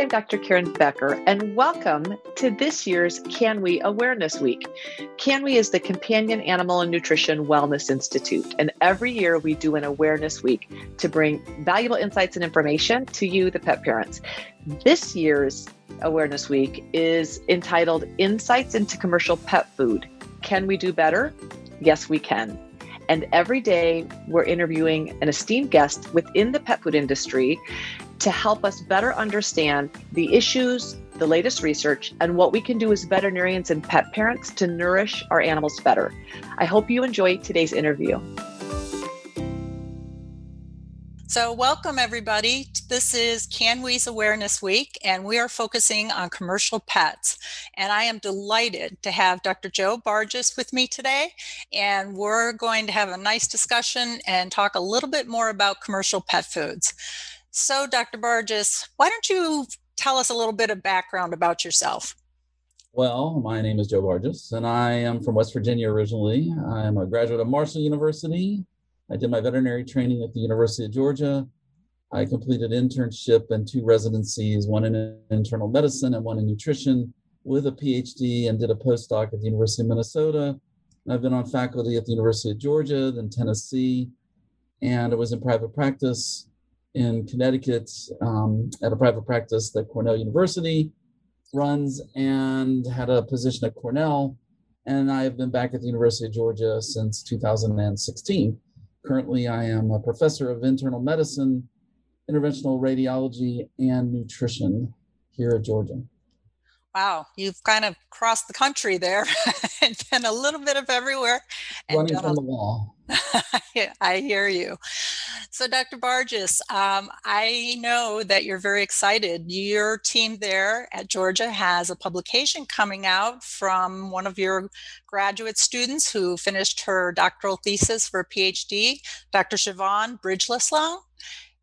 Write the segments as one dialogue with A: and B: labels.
A: I'm Dr. Karen Becker, and welcome to this year's CANWI Awareness Week. CANWI is the Companion Animal and Nutrition Wellness Institute, and every year we do an awareness week to bring valuable insights and information to you, the pet parents. This year's Awareness Week is entitled Insights into Commercial Pet Food. Can we do better? Yes, we can. And every day we're interviewing an esteemed guest within the pet food industry to help us better understand the issues, the latest research, and what we can do as veterinarians and pet parents to nourish our animals better. I hope you enjoy today's interview.
B: So, welcome everybody. This is CANWI's Awareness Week, and we are focusing on commercial pets. And I am delighted to have Dr. Joe Bartges with me today. And we're going to have a nice discussion and talk a little bit more about commercial pet foods. So, Dr. Bartges, why don't you tell us a little bit of background about yourself?
C: Well, my name is Joe Bartges, and I am from West Virginia originally. I'm a graduate of Marshall University. I did my veterinary training at the University of Georgia. I completed internship and two residencies, one in internal medicine and one in nutrition, with a PhD, and did a postdoc at the University of Minnesota. I've been on faculty at the University of Georgia, then Tennessee, and I was in private practice in Connecticut um, at a private practice that Cornell University runs and had a position at Cornell. And I have been back at the University of Georgia since 2016. Currently, I am a professor of internal medicine, interventional radiology, and nutrition here at Georgia.
B: Wow, you've kind of crossed the country there and been a little bit of everywhere.
C: Running from the wall.
B: I hear you. So, Dr. Bartges, um, I know that you're very excited. Your team there at Georgia has a publication coming out from one of your graduate students who finished her doctoral thesis for a PhD, Dr. Siobhan Bridglalsingh.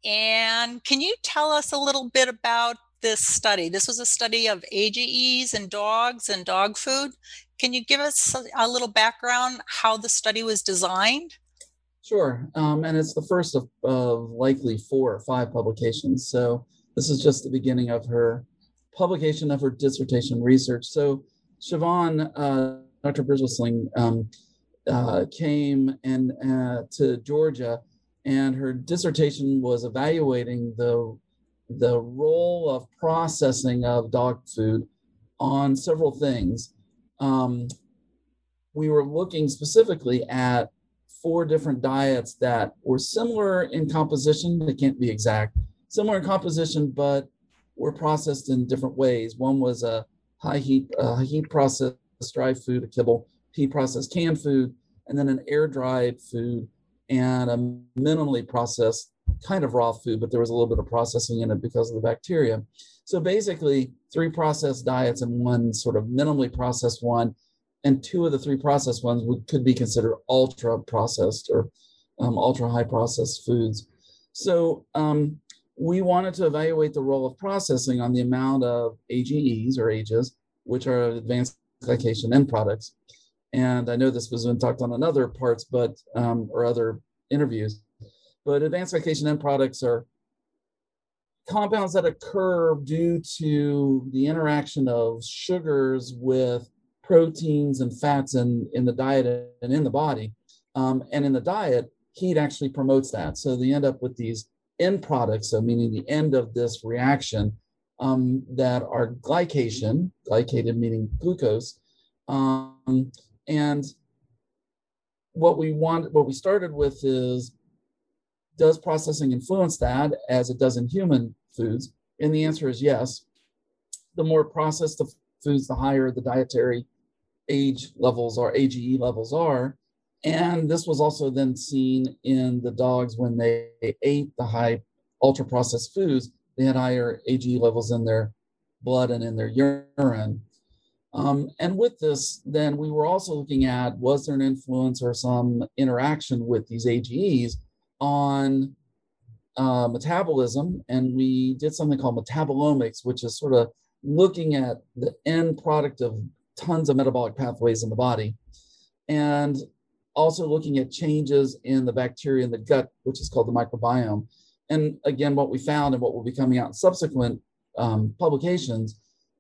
B: And can you tell us a little bit about this study. This was a study of AGEs and dogs and dog food. Can you give us a, little background how the study was designed?
C: Sure. Um, and it's the first of, of likely four or five publications. So this is just the beginning of her publication of her dissertation research. So Siobhan, uh, Dr. Bridglalsingh, um, uh, came and uh, to Georgia, and her dissertation was evaluating the the role of processing of dog food on several things. Um, we were looking specifically at four different diets that were similar in composition. They can't be exact, similar in composition, but were processed in different ways. One was a high heat, uh, heat processed dry food, a kibble, heat processed canned food, and then an air dried food and a minimally processed kind of raw food, but there was a little bit of processing in it because of the bacteria. So basically, three processed diets and one sort of minimally processed one, and two of the three processed ones would, could be considered ultra processed or um, ultra high processed foods. So um, we wanted to evaluate the role of processing on the amount of AGEs or AGEs, which are advanced glycation end products. And I know this was been talked on in other parts, but um, or other interviews, but advanced glycation end products are compounds that occur due to the interaction of sugars with proteins and fats in, in the diet and in the body. Um, and in the diet, heat actually promotes that. So they end up with these end products, so meaning the end of this reaction, um, that are glycation, glycated meaning glucose. Um, and what we want, what we started with is does processing influence that as it does in human foods? And the answer is yes. The more processed the foods, the higher the dietary age levels are, AGE levels are. And this was also then seen in the dogs when they ate the high ultra processed foods, they had higher AGE levels in their blood and in their urine. Um, and with this, then we were also looking at was there an influence or some interaction with these AGEs on uh, metabolism, and we did something called metabolomics, which is sort of looking at the end product of tons of metabolic pathways in the body, and also looking at changes in the bacteria in the gut, which is called the microbiome. And again, what we found and what will be coming out in subsequent um, publications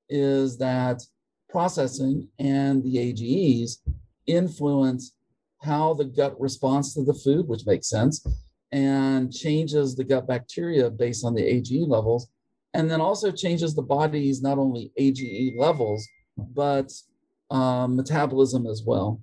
C: is that processing and the AGEs influence how the gut responds to the food, which makes sense, and changes the gut bacteria based on the AGE levels, and then also changes the body's not only AGE levels, but um, metabolism as well.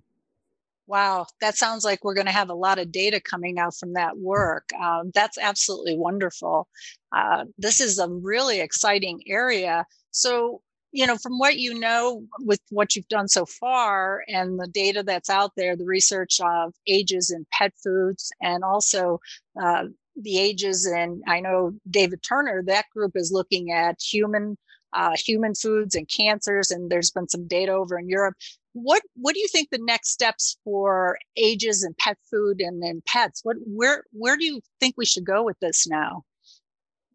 B: Wow, that sounds like we're going to have a lot of data coming out from that work. Um, that's absolutely wonderful. Uh, this is a really exciting area. So, you know, from what you know with what you've done so far and the data that's out there, the research of AGEs in pet foods and also uh, the AGEs and I know David Turner, that group is looking at human uh, human foods and cancers, and there's been some data over in Europe. What what do you think the next steps for AGEs and pet food and, and pets? What where where do you think we should go with this now?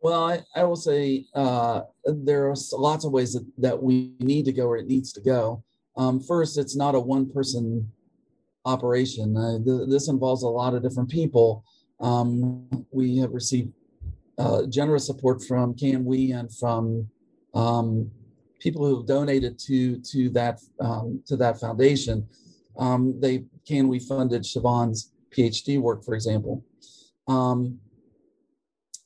C: Well, I, I will say uh, there are lots of ways that, that we need to go where it needs to go. Um, first, it's not a one person operation. Uh, th- this involves a lot of different people. Um, we have received uh, generous support from CANWI and from um, people who have donated to to that um, to that foundation. Um, they CANWI funded Siobhan's PhD work, for example. Um,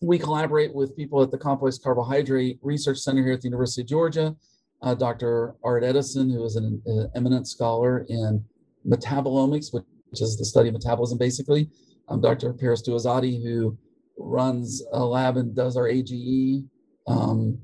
C: we collaborate with people at the Complex Carbohydrate Research Center here at the University of Georgia. Uh, Dr. Art Edison, who is an, an, eminent scholar in metabolomics, which, is the study of metabolism, basically. Um, Dr. Parastoo Azadi, who runs a lab and does our AGE um,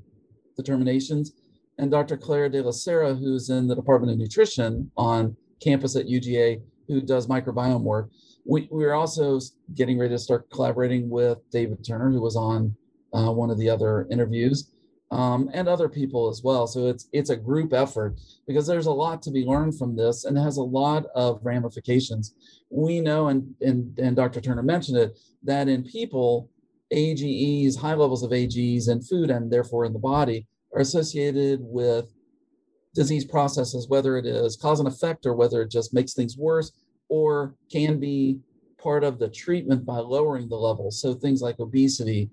C: determinations, and Dr. Claire De La Serre, who's in the Department of Nutrition on campus at UGA, who does microbiome work we, we're also getting ready to start collaborating with David Turner, who was on uh, one of the other interviews, um, and other people as well. So it's it's a group effort because there's a lot to be learned from this, and it has a lot of ramifications. We know, and and and Dr. Turner mentioned it, that in people, AGEs, high levels of AGEs in food and therefore in the body, are associated with disease processes, whether it is cause and effect or whether it just makes things worse or can be part of the treatment by lowering the levels. So things like obesity,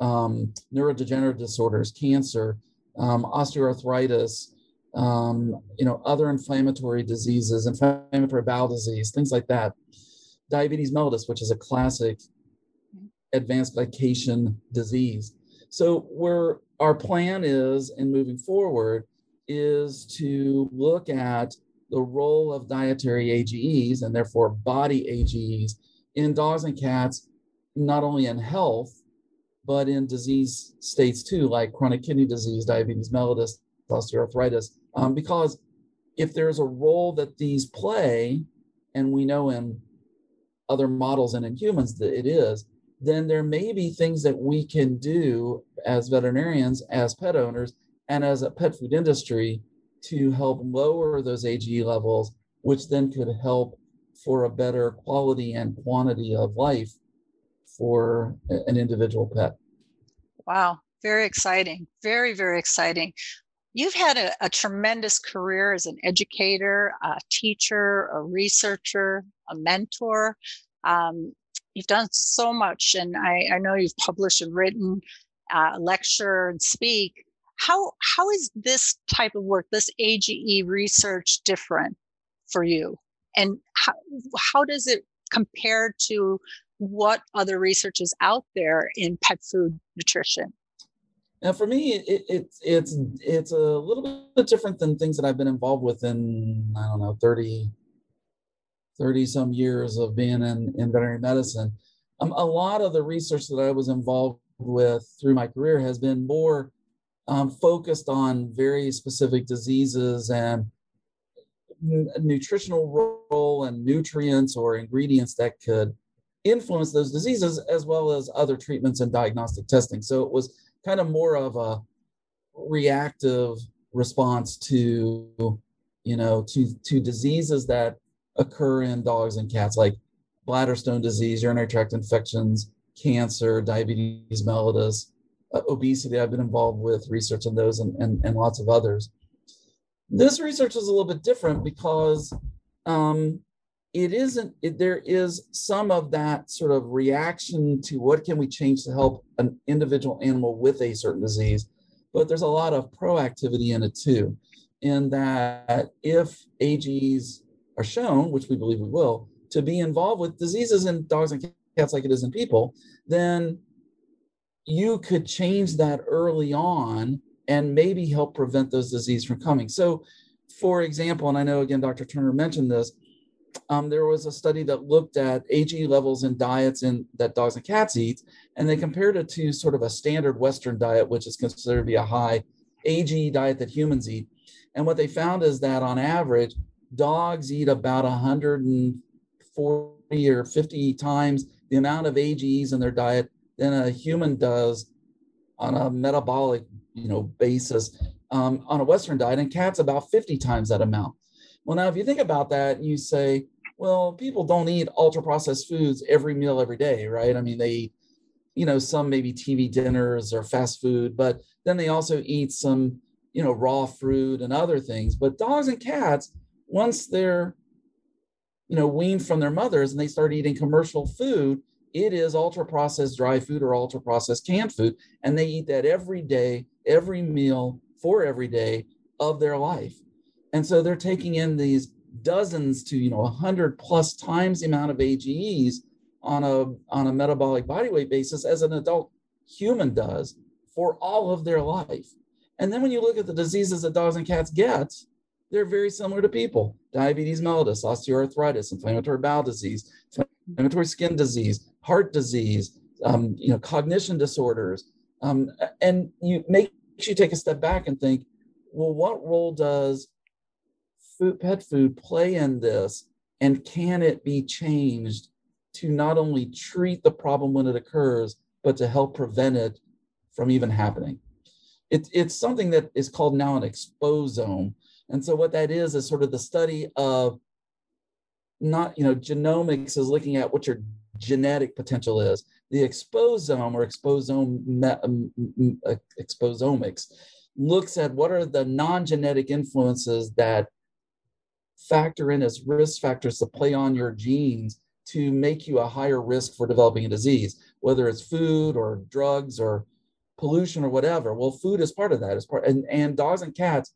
C: um, neurodegenerative disorders, cancer, um, osteoarthritis, um, you know, other inflammatory diseases, inflammatory bowel disease, things like that. Diabetes mellitus, which is a classic advanced glycation disease. So where our plan is in moving forward is to look at the role of dietary AGEs and therefore body AGEs in dogs and cats, not only in health, but in disease states too, like chronic kidney disease, diabetes mellitus, osteoarthritis. Um, because if there's a role that these play, and we know in other models and in humans that it is, then there may be things that we can do as veterinarians, as pet owners, and as a pet food industry to help lower those AGE levels, which then could help for a better quality and quantity of life for an individual pet.
B: Wow, very exciting. Very, very exciting. You've had a, a, tremendous career as an educator, a teacher, a researcher, a mentor. Um, you've done so much, and I, I know you've published and written, uh, lecture, and speak. How how is this type of work, this AGE research, different for you, and how how does it compare to what other research is out there in pet food nutrition?
C: Now, for me, it, it, it's it's a little bit different than things that I've been involved with in I don't know 30, 30 some years of being in, in veterinary medicine. Um, a lot of the research that I was involved with through my career has been more um, focused on very specific diseases and nutritional role and nutrients or ingredients that could influence those diseases as well as other treatments and diagnostic testing. So it was kind of more of a reactive response to you know to to diseases that occur in dogs and cats like bladder stone disease urinary tract infections cancer diabetes mellitus obesity. I've been involved with research on those and, and, and lots of others. This research is a little bit different because um, it isn't, it, there is some of that sort of reaction to what can we change to help an individual animal with a certain disease. but there's a lot of proactivity in it too. In that if AGs are shown, which we believe we will, to be involved with diseases in dogs and cats like it is in people, then you could change that early on and maybe help prevent those diseases from coming. So, for example, and I know again, Dr. Turner mentioned this, um, there was a study that looked at AG levels in diets in, that dogs and cats eat, and they compared it to sort of a standard Western diet, which is considered to be a high AG diet that humans eat. And what they found is that on average, dogs eat about 140 or 50 times the amount of AGs in their diet than a human does on a metabolic, you know, basis um, on a Western diet, and cats about 50 times that amount. Well, now if you think about that, you say, well, people don't eat ultra processed foods every meal every day, right? I mean, they eat, you know, some maybe TV dinners or fast food, but then they also eat some, you know, raw fruit and other things. But dogs and cats, once they're, you know, weaned from their mothers and they start eating commercial food, it is ultra processed dry food or ultra processed canned food. And they eat that every day, every meal for every day of their life. And so they're taking in these dozens to, you know, 100 plus times the amount of AGEs on a, on a metabolic body weight basis as an adult human does for all of their life. And then when you look at the diseases that dogs and cats get, they're very similar to people diabetes mellitus, osteoarthritis, inflammatory bowel disease, inflammatory skin disease, heart disease, um, you know, cognition disorders. Um, and you makes you take a step back and think, well, what role does food, pet food play in this? And can it be changed to not only treat the problem when it occurs, but to help prevent it from even happening? It, it's something that is called now an exposome. And so what that is is sort of the study of not, you know, genomics is looking at what your genetic potential is. The exposome or exposome um, uh, exposomics looks at what are the non-genetic influences that factor in as risk factors to play on your genes to make you a higher risk for developing a disease, whether it's food or drugs or pollution or whatever. Well, food is part of that. Is part and, and dogs and cats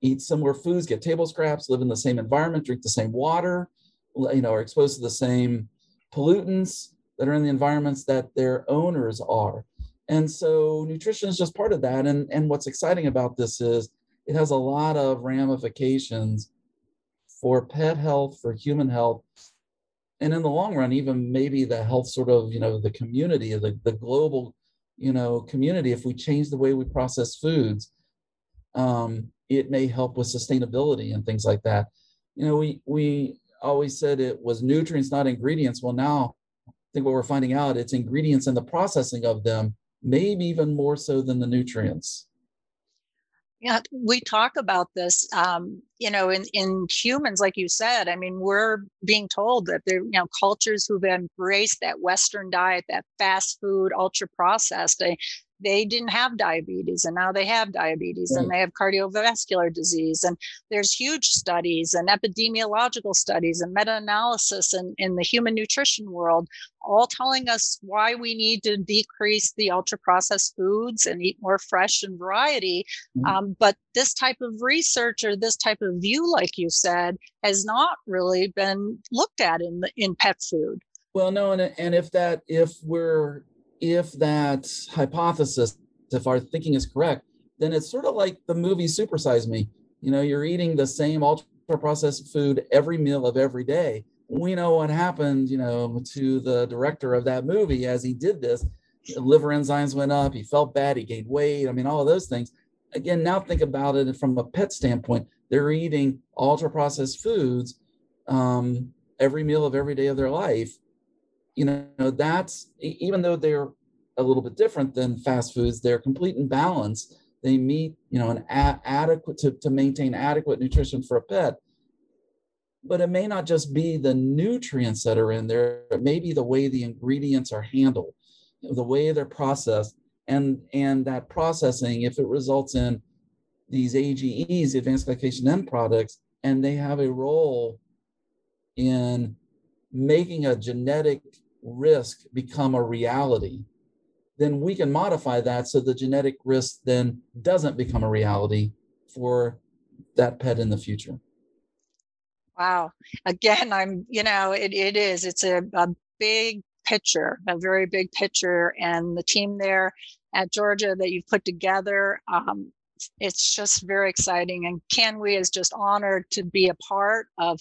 C: eat similar foods, get table scraps, live in the same environment, drink the same water, you know, are exposed to the same pollutants that are in the environments that their owners are. And so nutrition is just part of that. And, and what's exciting about this is it has a lot of ramifications for pet health, for human health, and in the long run, even maybe the health sort of, you know, the community, the, the global, you know, community, if we change the way we process foods, um, it may help with sustainability and things like that. You know, we we always said it was nutrients, not ingredients. Well, now I think what we're finding out, it's ingredients and the processing of them, maybe even more so than the nutrients.
B: Yeah, we talk about this, um, you know, in, in humans, like you said. I mean, we're being told that there, you know, cultures who've embraced that Western diet, that fast food, ultra processed, they, didn't have diabetes and now they have diabetes right. and they have cardiovascular disease and there's huge studies and epidemiological studies and meta-analysis in, in the human nutrition world all telling us why we need to decrease the ultra processed foods and eat more fresh and variety mm-hmm. um, but this type of research or this type of view like you said has not really been looked at in the, in pet food
C: well no and, and if that if we're if that hypothesis, if our thinking is correct, then it's sort of like the movie Supersize Me. You know, you're eating the same ultra processed food every meal of every day. We know what happened, you know, to the director of that movie as he did this. Liver enzymes went up, he felt bad, he gained weight. I mean, all of those things. Again, now think about it from a pet standpoint. They're eating ultra processed foods um, every meal of every day of their life you know that's even though they're a little bit different than fast foods they're complete in balance they meet you know an adequate to, to maintain adequate nutrition for a pet. But it may not just be the nutrients that are in there it may be the way the ingredients are handled the way they're processed. And and that processing if it results in these ages advanced glycation end products and they have a role in making a genetic risk become a reality, then we can modify that so the genetic risk then doesn't become a reality for that pet in the future.
B: Wow. Again, I'm, you know, it, it is, it's a, a big picture, a very big picture. And the team there at Georgia that you've put together, um, it's just very exciting. And CANWI is just honored to be a part of,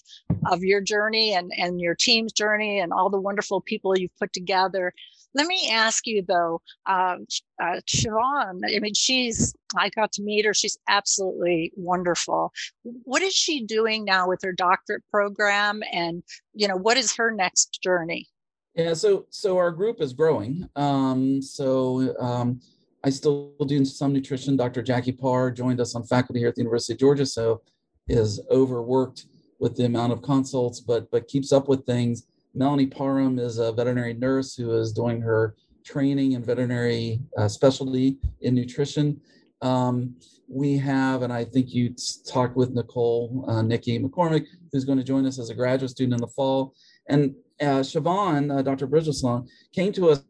B: of your journey and, and your team's journey and all the wonderful people you've put together. Let me ask you though, uh, uh, Siobhan, I mean, she's, I got to meet her. She's absolutely wonderful. What is she doing now with her doctorate program? And, you know, what is her next journey?
C: Yeah, so so our group is growing. Um, so um, I still do some nutrition. Dr. Jackie Parr joined us on faculty here at the University of Georgia, so is overworked with the amount of consults, but but keeps up with things. Melanie Parham is a veterinary nurse who is doing her training in veterinary uh, specialty in nutrition. Um, we have, and I think you talked with Nicole, uh, Nikki McCormick, who's going to join us as a graduate student in the fall. And uh, Siobhan, uh, Dr. Bridglalsingh, came to us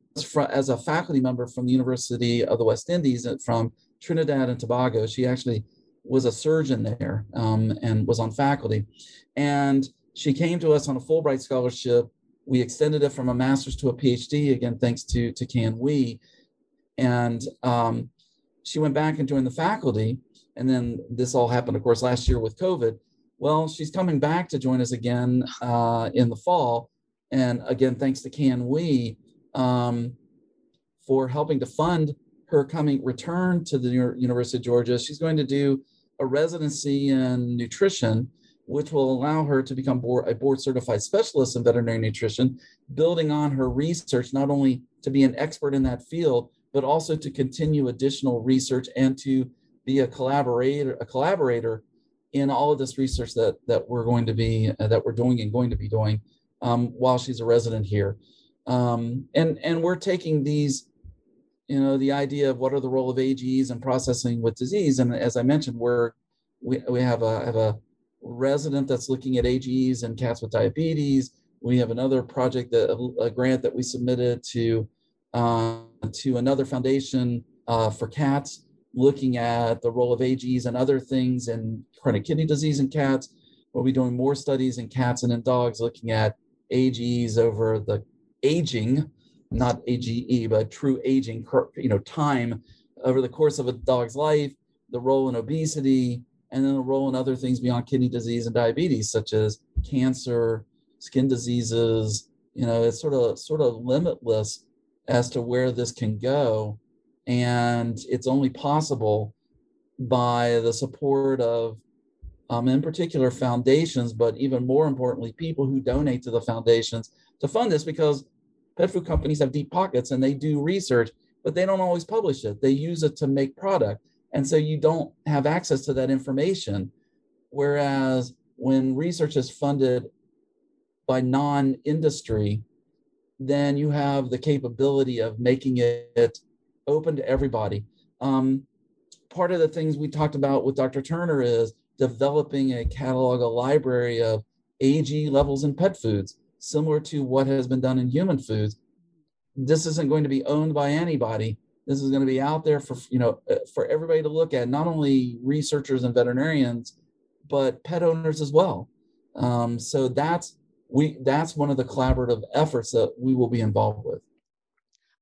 C: as a faculty member from the University of the West Indies from Trinidad and Tobago. She actually was a surgeon there um, and was on faculty. And she came to us on a Fulbright scholarship we extended it from a master's to a PhD, again, thanks to, to CANWI. And um, she went back and joined the faculty. And then this all happened, of course, last year with COVID. Well, she's coming back to join us again uh, in the fall. And again, thanks to CANWI um, for helping to fund her coming return to the University of Georgia. She's going to do a residency in nutrition which will allow her to become board, a board certified specialist in veterinary nutrition, building on her research, not only to be an expert in that field, but also to continue additional research and to be a collaborator, a collaborator in all of this research that that we're going to be uh, that we're doing and going to be doing um, while she's a resident here. Um, and and we're taking these, you know, the idea of what are the role of AGEs and processing with disease. And as I mentioned, we're we, we have a have a resident that's looking at AGEs and cats with diabetes. We have another project that a grant that we submitted to uh, to another foundation uh, for cats, looking at the role of AGEs and other things in chronic kidney disease in cats. We'll be doing more studies in cats and in dogs, looking at AGEs over the aging, not AGE, but true aging, you know, time over the course of a dog's life, the role in obesity, and then a role in other things beyond kidney disease and diabetes, such as cancer, skin diseases. You know, it's sort of sort of limitless as to where this can go, and it's only possible by the support of, um, in particular, foundations, but even more importantly, people who donate to the foundations to fund this because pet food companies have deep pockets and they do research, but they don't always publish it. They use it to make product. And so you don't have access to that information. Whereas when research is funded by non industry, then you have the capability of making it open to everybody. Um, part of the things we talked about with Dr. Turner is developing a catalog, a library of AG levels in pet foods, similar to what has been done in human foods. This isn't going to be owned by anybody. This is going to be out there for you know uh, for everybody to look at, not only researchers and veterinarians, but pet owners as well. Um, so that's we that's one of the collaborative efforts that we will be involved with.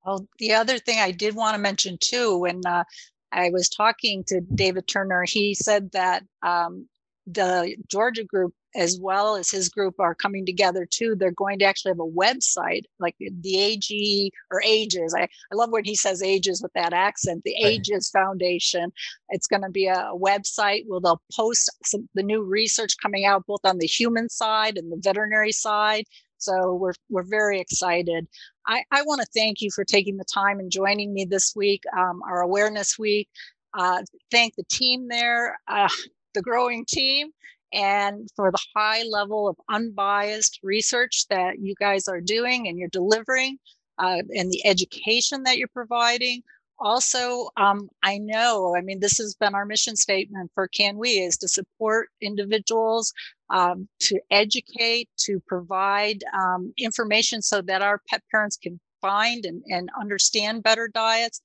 B: Well, the other thing I did want to mention too, when uh, I was talking to David Turner, he said that um, the Georgia group as well as his group are coming together too. They're going to actually have a website, like the AG or Ages. I, I love when he says Ages with that accent. The right. Ages Foundation. It's going to be a website where they'll post some, the new research coming out both on the human side and the veterinary side. So we're we're very excited. I, I want to thank you for taking the time and joining me this week, um, our awareness week. Uh, thank the team there, uh, the growing team and for the high level of unbiased research that you guys are doing and you're delivering uh, and the education that you're providing. Also um, i know i mean this has been our mission statement for CANWI is to support individuals um, to educate to provide um, information so that our pet parents can find and, and understand better diets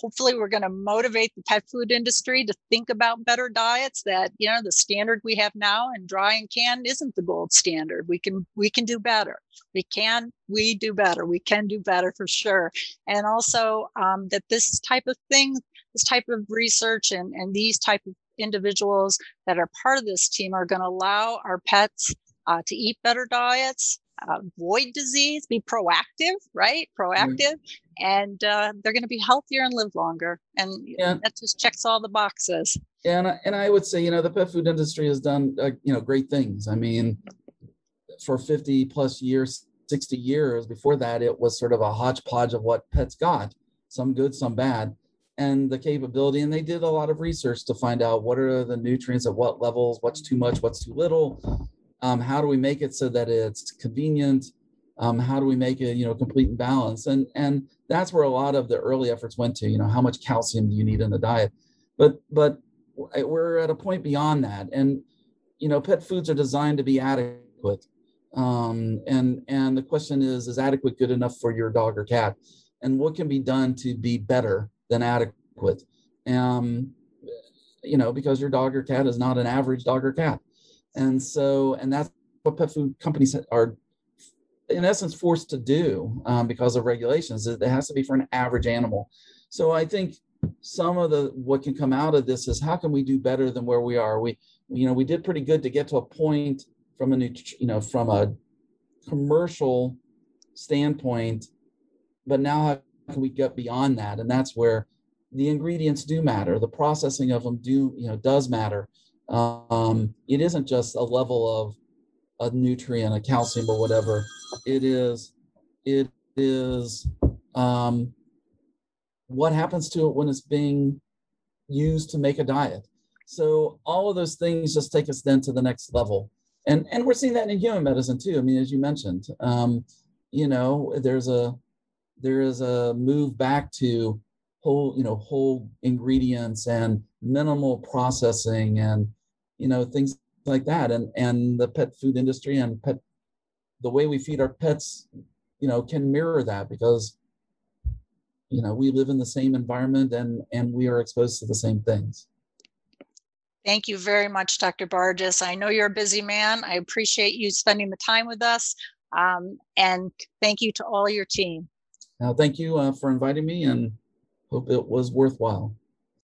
B: hopefully we're going to motivate the pet food industry to think about better diets that you know the standard we have now in dry and canned isn't the gold standard. We can we can do better. We can we do better. We can do better for sure. And also um, that this type of thing this type of research and and these type of individuals that are part of this team are going to allow our pets uh, to eat better diets avoid disease, be proactive, right? Proactive, mm-hmm. And uh, they're going to be healthier and live longer. And yeah. that just checks all the boxes.
C: And and I would say, you know, the pet food industry has done, uh, you know, great things. I mean, for 50 plus years, 60 years before that, it was sort of a hodgepodge of what pets got, some good, some bad. And the capability, and they did a lot of research to find out what are the nutrients at what levels, what's too much, what's too little, um, how do we make it so that it's convenient um, how do we make it you know complete and balanced and and that's where a lot of the early efforts went to you know how much calcium do you need in the diet? But but we're at a point beyond that. And you know pet foods are designed to be adequate. Um, and and the question is is adequate good enough for your dog or cat? And what can be done to be better than adequate? Um, you know because your dog or cat is not an average dog or cat. And so, and that's what pet food companies are, in essence, forced to do um, because of regulations. It has to be for an average animal. So I think some of the what can come out of this is how can we do better than where we are? We, you know, we did pretty good to get to a point from a you know from a commercial standpoint, but now how can we get beyond that? And that's where the ingredients do matter. The processing of them do you know does matter. Um, it isn't just a level of a nutrient, a calcium or whatever. It is, it is um, what happens to it when it's being used to make a diet. So all of those things just take us then to the next level. And, and we're seeing that in human medicine too. I mean, as you mentioned, um, you know, there's a, there is a move back to whole, you know, whole ingredients and minimal processing and you know things like that and and the pet food industry and pet the way we feed our pets you know can mirror that because you know we live in the same environment and and we are exposed to the same things
B: Thank you very much, Dr. Bartges I know you're a busy man. I appreciate you spending the time with us. Um, and thank you to all your team.
C: Now, thank you uh, for inviting me and hope it was worthwhile.